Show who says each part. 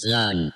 Speaker 1: Son.